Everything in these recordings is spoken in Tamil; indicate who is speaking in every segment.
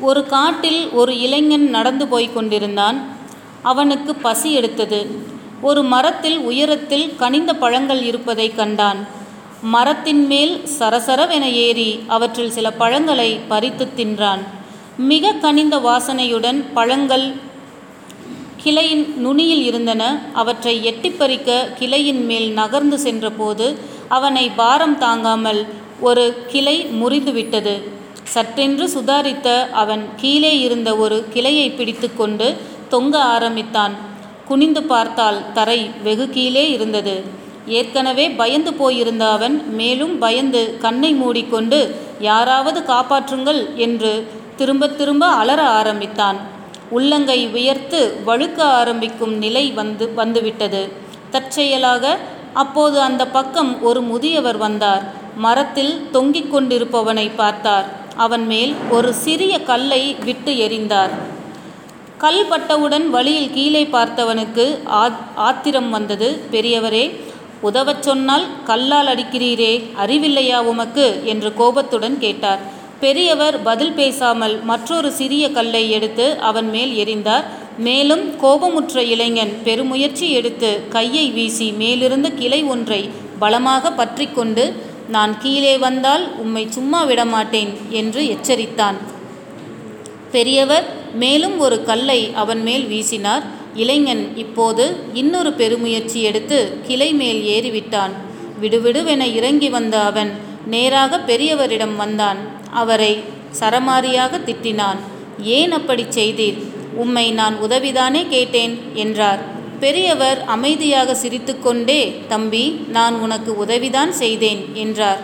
Speaker 1: ஒரு காட்டில் ஒரு இளைஞன் நடந்து போய்க் கொண்டிருந்தான். அவனுக்கு பசி எடுத்தது. ஒரு மரத்தில் உயரத்தில் கனிந்த பழங்கள் இருப்பதை கண்டான். மரத்தின் மேல் சரசரவென ஏறி அவற்றில் சில பழங்களை பறித்து தின்றான். மிக கனிந்த வாசனையுடன் பழங்கள் கிளையின் நுனியில் இருந்தன. அவற்றை எட்டிப் பறிக்க கிளையின் மேல் நகர்ந்து சென்றபோது அவனை பாரம் தாங்காமல் ஒரு கிளை முறிந்துவிட்டது. சற்றென்று சுதாரித்த அவன் கீழே இருந்த ஒரு கிளையை பிடித்து கொண்டு தொங்க ஆரம்பித்தான். குனிந்து பார்த்தால் தரை வெகு கீழே இருந்தது. ஏற்கனவே பயந்து போயிருந்த அவன் மேலும் பயந்து கண்ணை மூடிக்கொண்டு யாராவது காப்பாற்றுங்கள் என்று திரும்ப திரும்ப அலற ஆரம்பித்தான். உள்ளங்கை உயர்த்து வழுக்க ஆரம்பிக்கும் நிலை வந்து வந்துவிட்டது. தற்செயலாக அப்போது அந்த பக்கம் ஒரு முதியவர் வந்தார். மரத்தில் தொங்கிக் கொண்டிருப்பவனை பார்த்தார். அவன் மேல் ஒரு சிறிய கல்லை விட்டு எறிந்தார். கல் பட்டவுடன் வழியில் கீழே பார்த்தவனுக்கு ஆத் ஆத்திரம் வந்தது. பெரியவரே உதவச் சொன்னால் கல்லால் அடிக்கிறீரே அறிவில்லையா உமக்கு? என்று கோபத்துடன் கேட்டார். பெரியவர் பதில் பேசாமல் மற்றொரு சிறிய கல்லை எடுத்து அவன் மேல் எறிந்தார். மேலும் கோபமுற்ற இளைஞன் பெருமுயற்சி எடுத்து கையை வீசி மேலிருந்த கிளை ஒன்றை பலமாக பற்றி கொண்டு நான் கீழே வந்தால் உம்மை சும்மா விடமாட்டேன் என்று எச்சரித்தான். பெரியவர் மேலும் ஒரு கல்லை அவன் மேல் வீசினார். இளைஞன் இப்போது இன்னொரு பெருமுயற்சி எடுத்து கிளை மேல் ஏறிவிட்டான். விடுவிடுவென இறங்கி வந்த அவன் நேராக பெரியவரிடம் வந்தான். அவரை சரமாரியாக திட்டினான். ஏன் அப்படி செய்தீர்? உம்மை நான் உதவிதானே கேட்டேன் என்றார். பெரியவர் அமைதியாக சிரித்துக்கொண்டே தம்பி நான் உனக்கு உதவிதான் செய்தேன் என்றார்.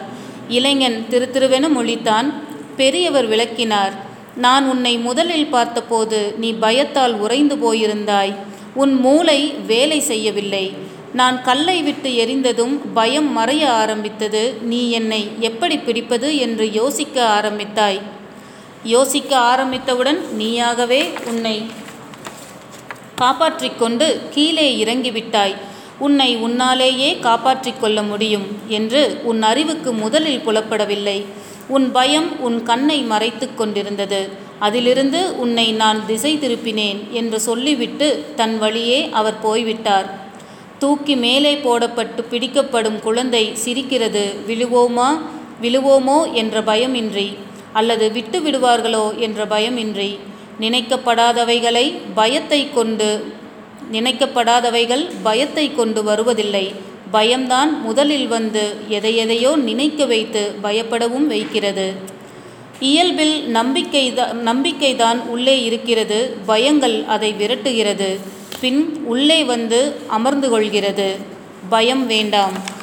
Speaker 1: இளைஞன் திருத்திருவென மொழித்தான். பெரியவர் விளக்கினார். நான் உன்னை முதலில் பார்த்தபோது நீ பயத்தால் உறைந்து போயிருந்தாய். உன் மூளை வேலை செய்யவில்லை. நான் கல்லை விட்டு எரிந்ததும் பயம் மறைய ஆரம்பித்தது. நீ என்னை எப்படி பிடிப்பது என்று யோசிக்க ஆரம்பித்தாய். யோசிக்க ஆரம்பித்தவுடன் நீயாகவே உன்னை காப்பாற்றிக் கொண்டு கீழே இறங்கிவிட்டாய். உன்னை உன்னாலேயே காப்பாற்றிக் கொள்ள முடியும் என்று உன் அறிவுக்கு முதலில் புலப்படவில்லை. உன் பயம் உன் கண்ணை மறைத்து கொண்டிருந்தது. அதிலிருந்து உன்னை நான் திசை திருப்பினேன் என்று சொல்லிவிட்டு தன் வழியே அவர் போய்விட்டார். தூக்கி மேலே போடப்பட்டு பிடிக்கப்படும் குழந்தை சிரிக்கிறது. விழுவோமா? விழுவோமோ? என்ற பயமின்றி. அல்லது விட்டு விடுவார்களோ என்ற பயமின்றி. நினைக்கப்படாதவைகளை பயத்தை கொண்டு நினைக்கப்படாதவைகள் பயத்தை கொண்டு வருவதில்லை. பயம்தான் முதலில் வந்து எதையெதையோ நினைக்க வைத்து பயப்படவும் வைக்கிறது. இயல்பில் நம்பிக்கை நம்பிக்கைதான் உள்ளே இருக்கிறது. பயங்கள் அதை விரட்டுகிறது. பின் உள்ளே வந்து அமர்ந்து கொள்கிறது. பயம் வேண்டாம்.